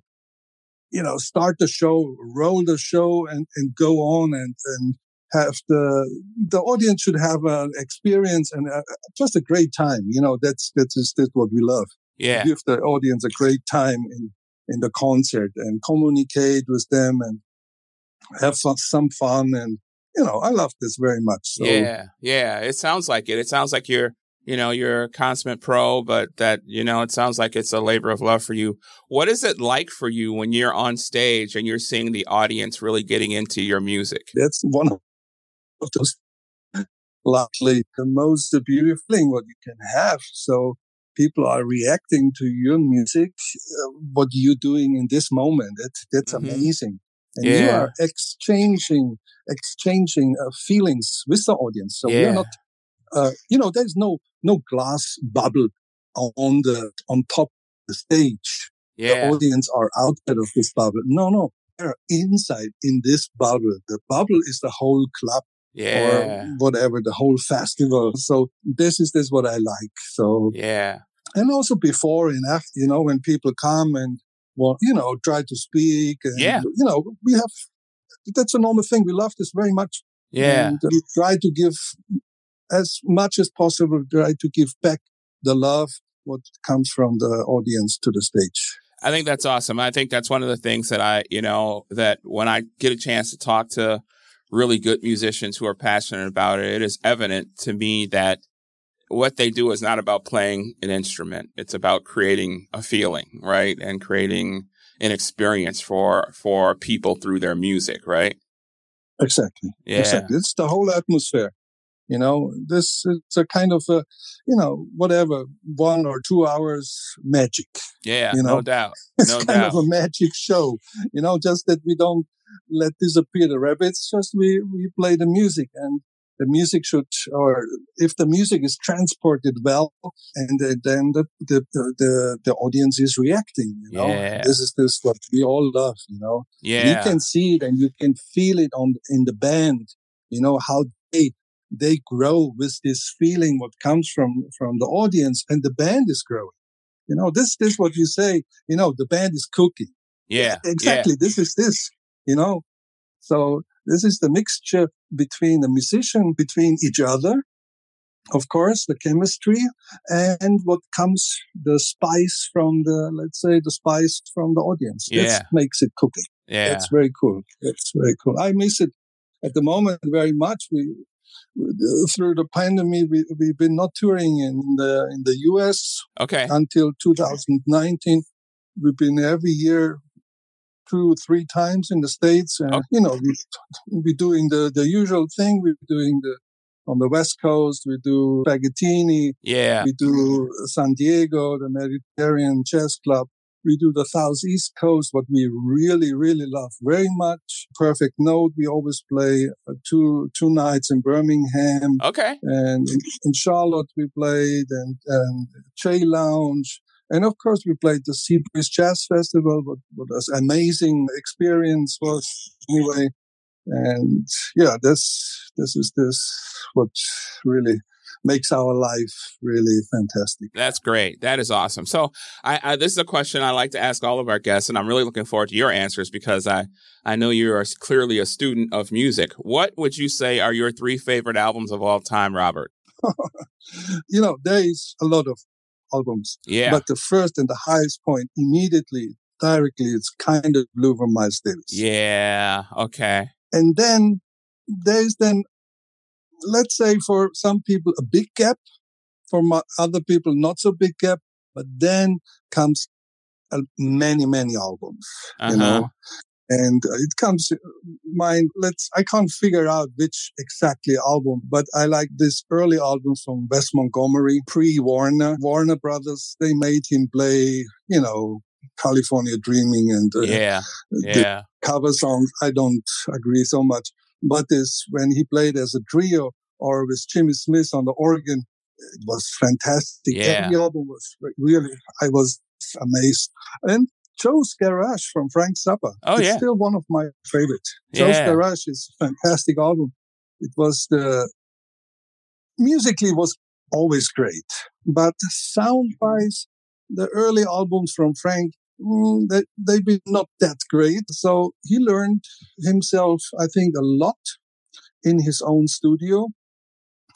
you know, start the show, roll the show and, and go on and, and have the, the audience should have an experience and a, just a great time. You know, that's, that's, that's what we love. Yeah. Give the audience a great time in, in the concert and communicate with them and have some, some fun and you know, I love this very much. So. Yeah, yeah. It sounds like it. It sounds like you're, you know, you're a consummate pro, but that, you know, it sounds like it's a labor of love for you. What is it like for you when you're on stage and you're seeing the audience really getting into your music? That's one of those, luckily, the most beautiful thing what you can have. So people are reacting to your music, uh, what you're doing in this moment. That, that's mm-hmm. amazing. And yeah. you are exchanging exchanging uh, feelings with the audience. So yeah. we're not, uh, you know, there's no no glass bubble on the on top of the stage. Yeah. The audience are outside of this bubble. No, no, they're inside in this bubble. The bubble is the whole club. Yeah. Or whatever, the whole festival. So this is this what I like. So yeah. And also before and after, you know, when people come and well, you know, try to speak. And, yeah. You know, we have that's a normal thing. We love this very much. Yeah. And we try to give as much as possible, try to give back the love, what comes from the audience to the stage. I think that's awesome. I think that's one of the things that I, you know, that when I get a chance to talk to really good musicians who are passionate about it, it is evident to me that what they do is not about playing an instrument. It's about creating a feeling, right? And creating an experience for for people through their music, right? Exactly. Yeah. Exactly. It's the whole atmosphere. You know, this it's a kind of a, you know, whatever, one or two hours magic. Yeah, you know? no doubt. It's no kind doubt. of a magic show. You know, just that we don't let disappear the rabbits. Just we we play the music, and the music should, or if the music is transported well, and then the the the, the audience is reacting. You know, yeah. this is this what we all love. You know, yeah, you can see it and you can feel it on in the band. You know how they they grow with this feeling what comes from from the audience, and the band is growing. You know, this this what you say. You know, the band is cooking. Yeah, exactly. Yeah. This is this. You know, so this is the mixture between the musician, between each other, of course, the chemistry and what comes the spice from the, let's say, the spice from the audience. Yeah. That makes it cooking. Yeah. That's very cool. That's very cool. I miss it at the moment very much. We, through the pandemic, we, we've been not touring in the, in the US. Okay. Until 2019. We've been every year two, three times in the States. And, okay. you know, we, we're doing the, the usual thing. We're doing the, on the West Coast, we do Spaghettini. Yeah. We do San Diego, the Mediterranean Jazz Club. We do the Southeast Coast, what we really, really love very much. Perfect Note. We always play uh, two, two nights in Birmingham. Okay. And in, in Charlotte, we played and, and J Lounge. And of course, we played the Seabreeze Jazz Festival, what, what an amazing experience was anyway. And yeah, this, this is this what really makes our life really fantastic. That's great. That is awesome. So, I, I, this is a question I like to ask all of our guests, and I'm really looking forward to your answers because I I know you are clearly a student of music. What would you say are your three favorite albums of all time, Robert? you know, there is a lot of albums. Yeah. But the first and the highest point immediately, directly, it's kind of Blue from Miles Davis. Yeah. Okay. And then there's then, let's say for some people, a big gap. For other people, not so big gap. But then comes uh, many, many albums, uh-huh. you know and it comes mind let's i can't figure out which exactly album but i like this early albums from wes montgomery pre-warner warner brothers they made him play you know california dreaming and uh, yeah yeah cover songs i don't agree so much but this when he played as a trio or with jimmy smith on the organ it was fantastic yeah. every album was really i was amazed and Joe's Garage from Frank Zappa. Oh, it's yeah. still one of my favorites. Joe's yeah. Garage is a fantastic album. It was the, musically was always great, but sound wise, the early albums from Frank, mm, they, they've been not that great. So he learned himself, I think, a lot in his own studio.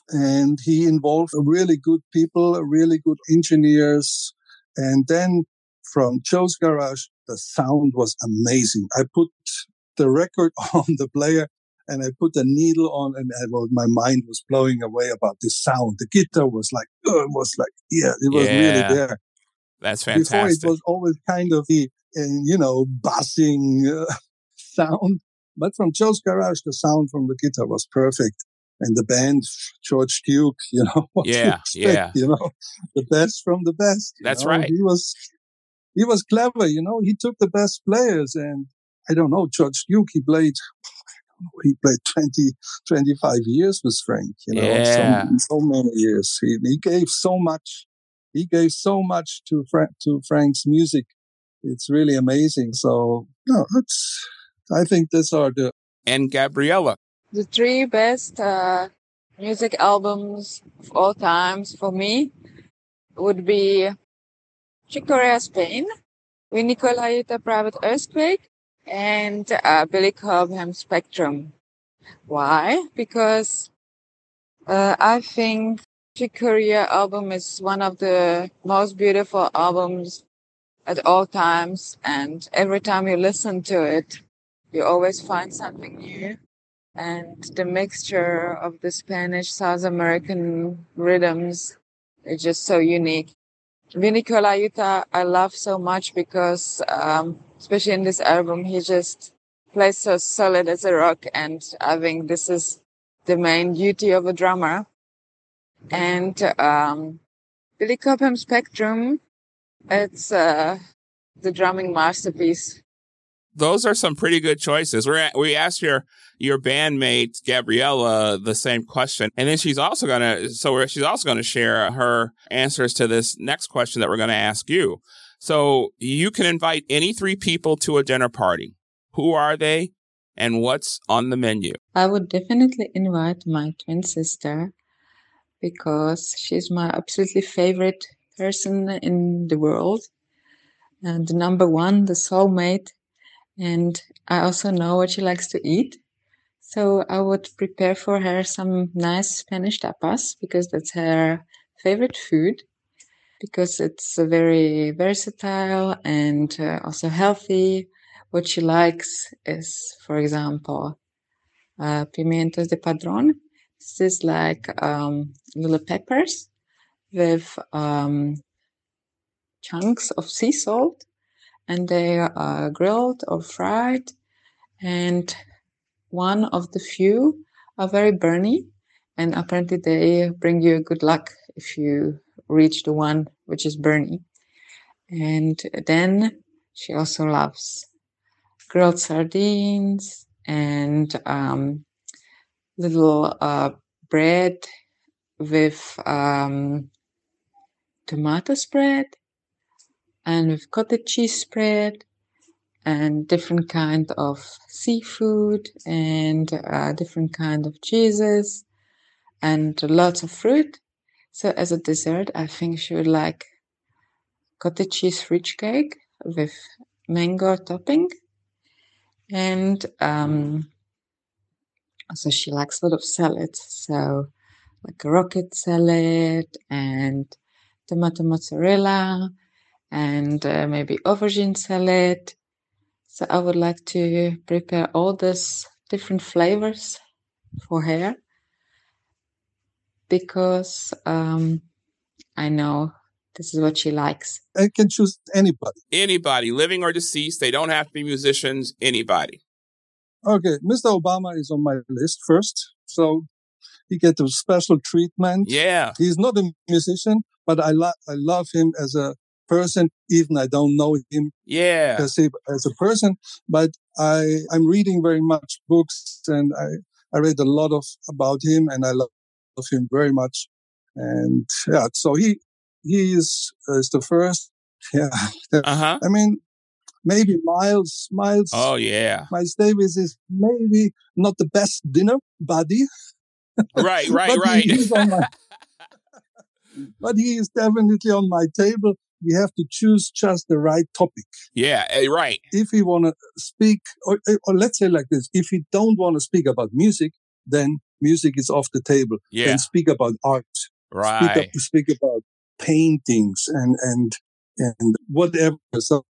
And he involved really good people, really good engineers. And then from Joe's Garage, the sound was amazing. I put the record on the player and I put the needle on, and I, well, my mind was blowing away about the sound. The guitar was like, uh, it was like, yeah, it was yeah. really there. That's fantastic. Before it was always kind of the, you know, bassing uh, sound, but from Joe's Garage, the sound from the guitar was perfect. And the band, George Duke, you know, yeah, expect, yeah, you know, the best from the best. That's know? right. He was, he was clever, you know. He took the best players, and I don't know, George Duke. He played he played 20, 25 years with Frank, you know, yeah. so, so many years. He, he gave so much. He gave so much to Frank, to Frank's music. It's really amazing. So, no, it's, I think these are the. And Gabriella. The three best uh, music albums of all times for me would be Chick Corea Spain, Vinnie Colaiuta Private Earthquake, and uh, Billy Cobham Spectrum. Why? Because uh, I think Chick Corea album is one of the most beautiful albums at all times, and every time you listen to it, you always find something new. And the mixture of the Spanish South American rhythms is just so unique. Vinnie Colaiuta I love so much because um, especially in this album, he just plays so solid as a rock. And I think this is the main duty of a drummer. And, um, Billy Cobham Spectrum, it's, uh, the drumming masterpiece. Those are some pretty good choices. we we asked your your bandmate Gabriella the same question, and then she's also gonna so she's also gonna share her answers to this next question that we're gonna ask you. So you can invite any three people to a dinner party. Who are they and what's on the menu? I would definitely invite my twin sister because she's my absolutely favorite person in the world and the number one, the soulmate. And I also know what she likes to eat. So I would prepare for her some nice Spanish tapas because that's her favorite food because it's very versatile and uh, also healthy. What she likes is, for example, uh, pimientos de padrón. This is like um, little peppers with um, chunks of sea salt, and they are grilled or fried. And one of the few are very burny, and apparently they bring you good luck if you reach the one which is Bernie. And then she also loves grilled sardines and um, little uh, bread with um, tomato spread and with cottage cheese spread and different kind of seafood and uh, different kind of cheeses and lots of fruit so as a dessert, I think she would like cottage cheese rich cake with mango topping. And um, also she likes a lot of salads. So like a rocket salad and tomato mozzarella and uh, maybe aubergine salad. So I would like to prepare all these different flavors for her because um, I know this is what she likes. I can choose anybody. Anybody, living or deceased. They don't have to be musicians. Anybody. Okay, Mr. Obama is on my list first, so he gets a special treatment. Yeah, he's not a musician, but I love I love him as a person, even I don't know him. Yeah, as a, as a person, but I I'm reading very much books and I I read a lot of about him and I love him very much. And yeah, so he he is uh, is the first. Yeah, uh-huh. I mean, maybe Miles Miles. Oh yeah, Miles Davis is maybe not the best dinner buddy. Right, right, right. He, my, but he is definitely on my table. We have to choose just the right topic. Yeah, eh, right. If we want to speak, or, or let's say like this, if we don't want to speak about music, then music is off the table. Yeah. And speak about art. Right. Speak, up, speak about paintings and, and, and whatever. So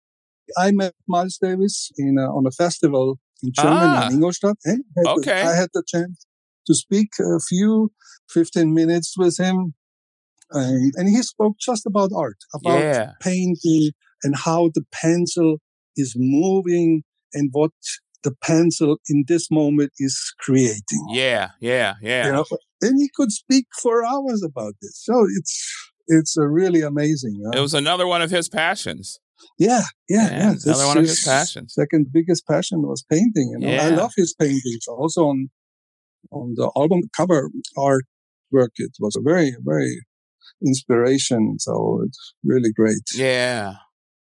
I met Miles Davis in a, on a festival in Germany Ah. in Ingolstadt. I had the- Okay. I had the chance to speak a few 15 minutes with him. And, and he spoke just about art, about Yeah. painting and how the pencil is moving and what the pencil in this moment is creating. Yeah. Yeah. Yeah. You know, and he could speak for hours about this. So it's it's a really amazing. huh? It was another one of his passions. Yeah, yeah, Yeah, yeah. another This one of his passions. Second biggest passion was painting. You know, I love his paintings. Also on on the album cover artwork, it was a very very inspiration. So it's really great. Yeah.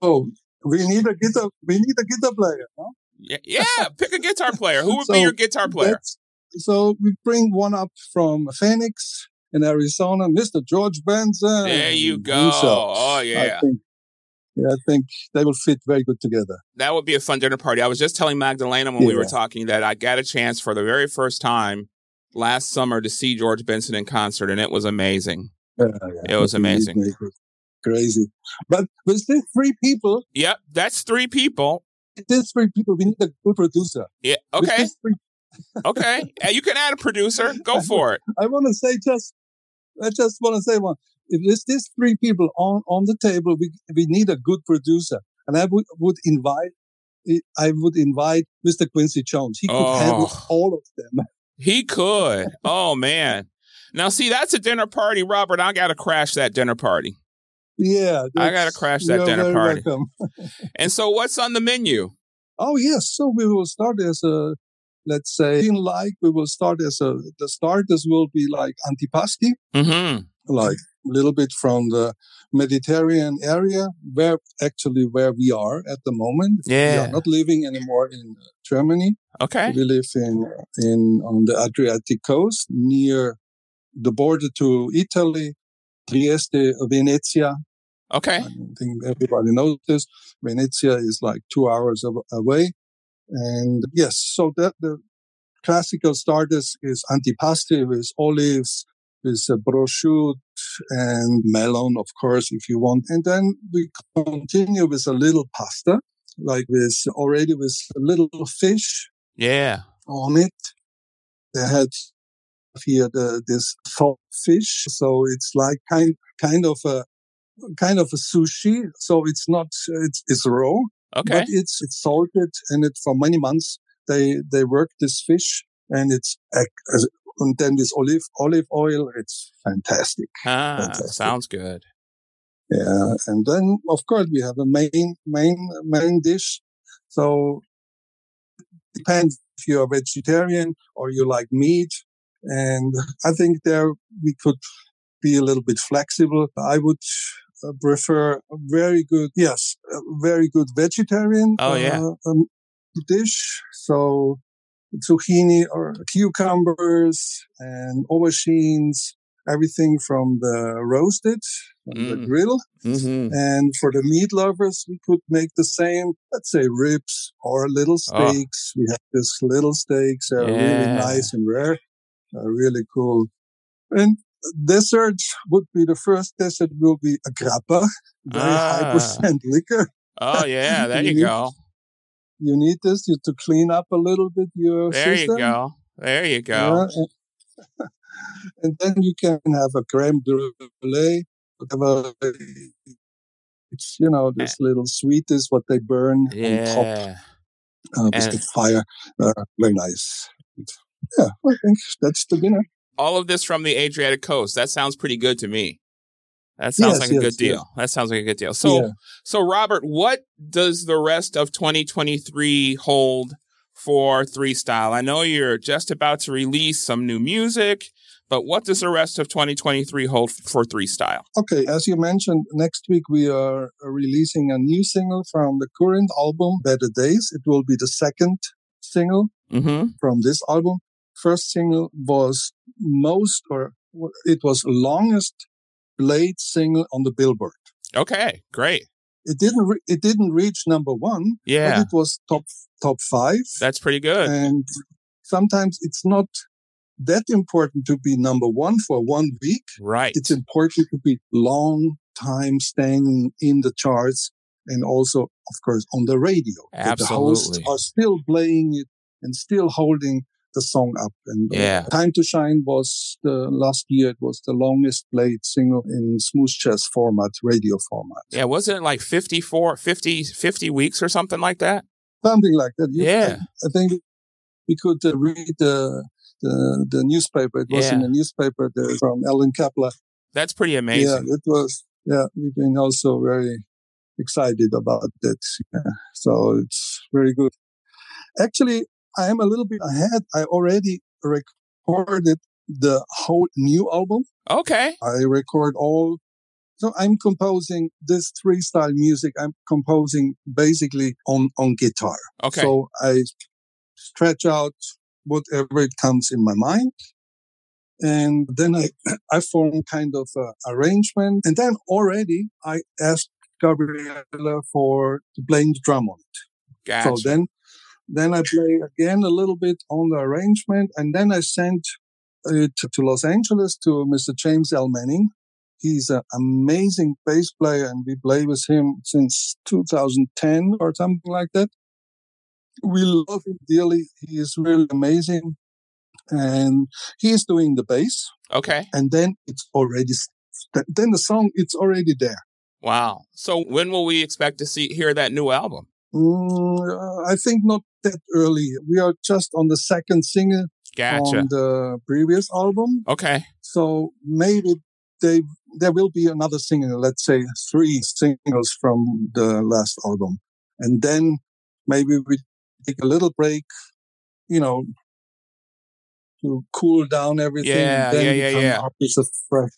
Oh, we need a guitar. We need a guitar player. No? Yeah. Yeah. Pick a guitar player. Who would be your guitar player? So we bring one up from Phoenix in Arizona, Mr. George Benson. There you go. himself. Oh I yeah. think, yeah, I think they will fit very good together. That would be a fun dinner party. I was just telling Magdalena when we were talking that I got a chance for the very first time last summer to see George Benson in concert, and it was amazing. Yeah, yeah. It was amazing. It was Crazy. But with these three people, Yep, that's three people. these three people, we need a good producer. Yeah. Okay. Okay. Uh, you can add a producer. Go for it. I want to say just, I just want to say one. If there's these three people on, on the table, we, we need a good producer. And I would, would invite, I would invite Mr. Quincy Jones. He could handle Oh. all of them. He could. Oh man. Now see, that's a dinner party, Robert. I gotta crash that dinner party. Yeah. I gotta crash that dinner party. And so, what's on the menu? Oh yes, so we will start as a, let's say, like we will start as a. The starters will be like antipasti, Mm-hmm. Like a little bit from the Mediterranean area, where actually where we are at the moment. Yeah, we are not living anymore in uh, Germany. Okay. We live in in on the Adriatic coast, near the border to Italy, Trieste, Venezia. Okay. I think everybody knows this. Venezia is like two hours away. And yes, so that the classical starters is antipasti with olives, with uh, prosciutto and melon, of course, if you want. And then we continue with a little pasta, like with already with a little fish Yeah. on it. They had here the, this salt fish, so it's like kind kind of a kind of a sushi. So it's not it's it's raw, Okay. but it's it's salted, and it for many months they they work this fish, and it's and then with olive olive oil, it's fantastic. Ah, fantastic. sounds good. Yeah, and then of course we have a main main main dish. So depends if you're a vegetarian or you like meat. And I think there we could be a little bit flexible. I would uh, prefer a very good, yes, a very good vegetarian Oh, yeah. uh, um, dish. So zucchini or cucumbers and aubergines, everything from the roasted, from the Mm. grill. Mm-hmm. And for the meat lovers, we could make the same, let's say ribs or little Oh. steaks. We have this little steaks. They're really nice and rare. They're really cool. And dessert would be the first dessert will be a grappa, very high Ah. percent liquor. Oh yeah, there You- go. You need this you, to clean up a little bit your There you system. go. There you go. Yeah, and, then you can have a creme brulee, whatever. It's, you know, this little sweet is what they burn on top Yeah. uh, the fire. Uh, very nice. Yeah, I think that's the dinner. All of this from the Adriatic coast. That sounds pretty good to me. That sounds Yes, like a yes, good deal. yes. That sounds like a good deal. So, yeah. so Robert, what does the rest of 2023 hold for Three Style? I know you're just about to release some new music, but what does the rest of 2023 hold for Three Style? Okay, as you mentioned, next week we are releasing a new single from the current album, Better Days. It will be the second single Mm-hmm. from this album. First single was most, or it was longest played single on the Billboard. Okay, great. It didn't, re- it didn't reach number one, Yeah, but it was top, top five. that's pretty good. And sometimes it's not that important to be number one for one week. Right. It's important to be long time staying in the charts and also, of course, on the radio. That The hosts Absolutely. are still playing it and still holding the song up. And uh, yeah. Time to Shine was the last year. It was the longest played single in smooth jazz format, radio format. Yeah. Wasn't it like 54, 50, 50 weeks or something like that? Something like that. Yeah. I, think we could uh, read the, the, the newspaper. It was yeah. in the newspaper there from Allen Kepler. That's pretty amazing. Yeah, it was. Yeah, we've been also very excited about that. Yeah. So it's very good. Actually, I am a little bit ahead. I already recorded the whole new album. Okay. I record all. So I'm composing this three style music. I'm composing basically on, on guitar. Okay. So I stretch out whatever it comes in my mind. And then I, I form kind of a arrangement. And then already I asked Gabriella for to play the drum on it. Gotcha. So then then I play again a little bit on the arrangement, and then I sent it to Los Angeles to Mr. James L. Manning. He's an amazing bass player, and we play with him since 2010 or something like that. We love him dearly. He is really amazing, and he's doing the bass. Okay. And then it's already then the song it's already there. Wow. So when will we expect to see hear that new album? Mm, I think not that early. We are just on the second single gotcha. on the previous album. Okay. So maybe they there will be another single, let's say three singles from the last album. And then maybe we take a little break, you know, to cool down everything. Yeah, and then yeah, yeah, come yeah. up with a fresh,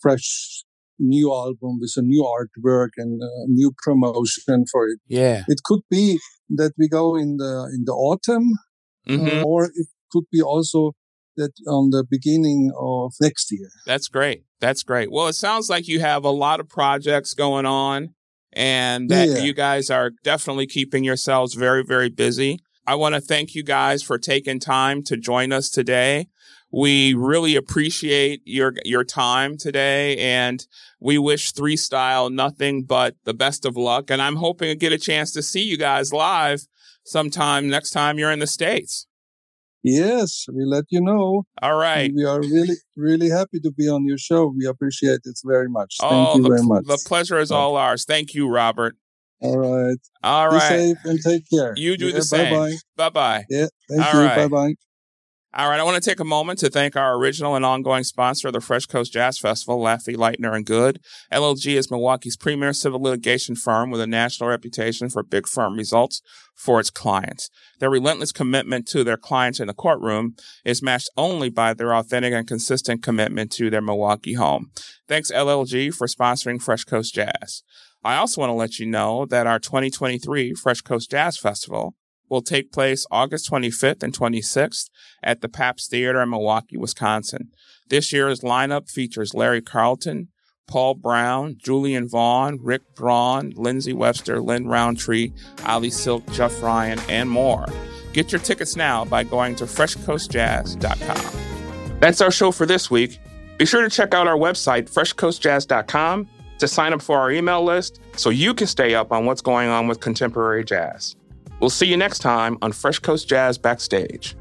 fresh new album with a new artwork and a new promotion for it. Yeah. It could be that we go in the in the autumn, mm-hmm. uh, or it could be also that on the beginning of next year. That's great. That's great. Well, it sounds like you have a lot of projects going on and that yeah. you guys are definitely keeping yourselves very, very busy. I want to thank you guys for taking time to join us today. We really appreciate your your time today, and we wish Three Style nothing but the best of luck. And I'm hoping to get a chance to see you guys live sometime next time you're in the states. Yes, we let you know. All right. And we are really, really happy to be on your show. We appreciate it very much. Thank oh, you the, very much. The pleasure is all ours. Thank you, Robert. All right. All right. be safe and take care. You do yeah, the same. Bye bye. Bye bye. Yeah. Thank all you. Right. Bye bye. All right, I want to take a moment to thank our original and ongoing sponsor of the Fresh Coast Jazz Festival, Laffey Leitner, and Goode. LLG is Milwaukee's premier civil litigation firm with a national reputation for big firm results for its clients. Their relentless commitment to their clients in the courtroom is matched only by their authentic and consistent commitment to their Milwaukee home. Thanks, LLG, for sponsoring Fresh Coast Jazz. I also want to let you know that our 2023 Fresh Coast Jazz Festival will take place August 25th and 26th at the Pabst Theater in Milwaukee, Wisconsin. This year's lineup features Larry Carlton, Paul Brown, Julian Vaughn, Rick Braun, Lindsey Webster, Lin Rountree, Ali Silk, Jeff Ryan, and more. Get your tickets now by going to freshcoastjazz.com. That's our show for this week. Be sure to check out our website, freshcoastjazz.com, to sign up for our email list so you can stay up on what's going on with contemporary jazz. We'll see you next time on Fresh Coast Jazz Backstage.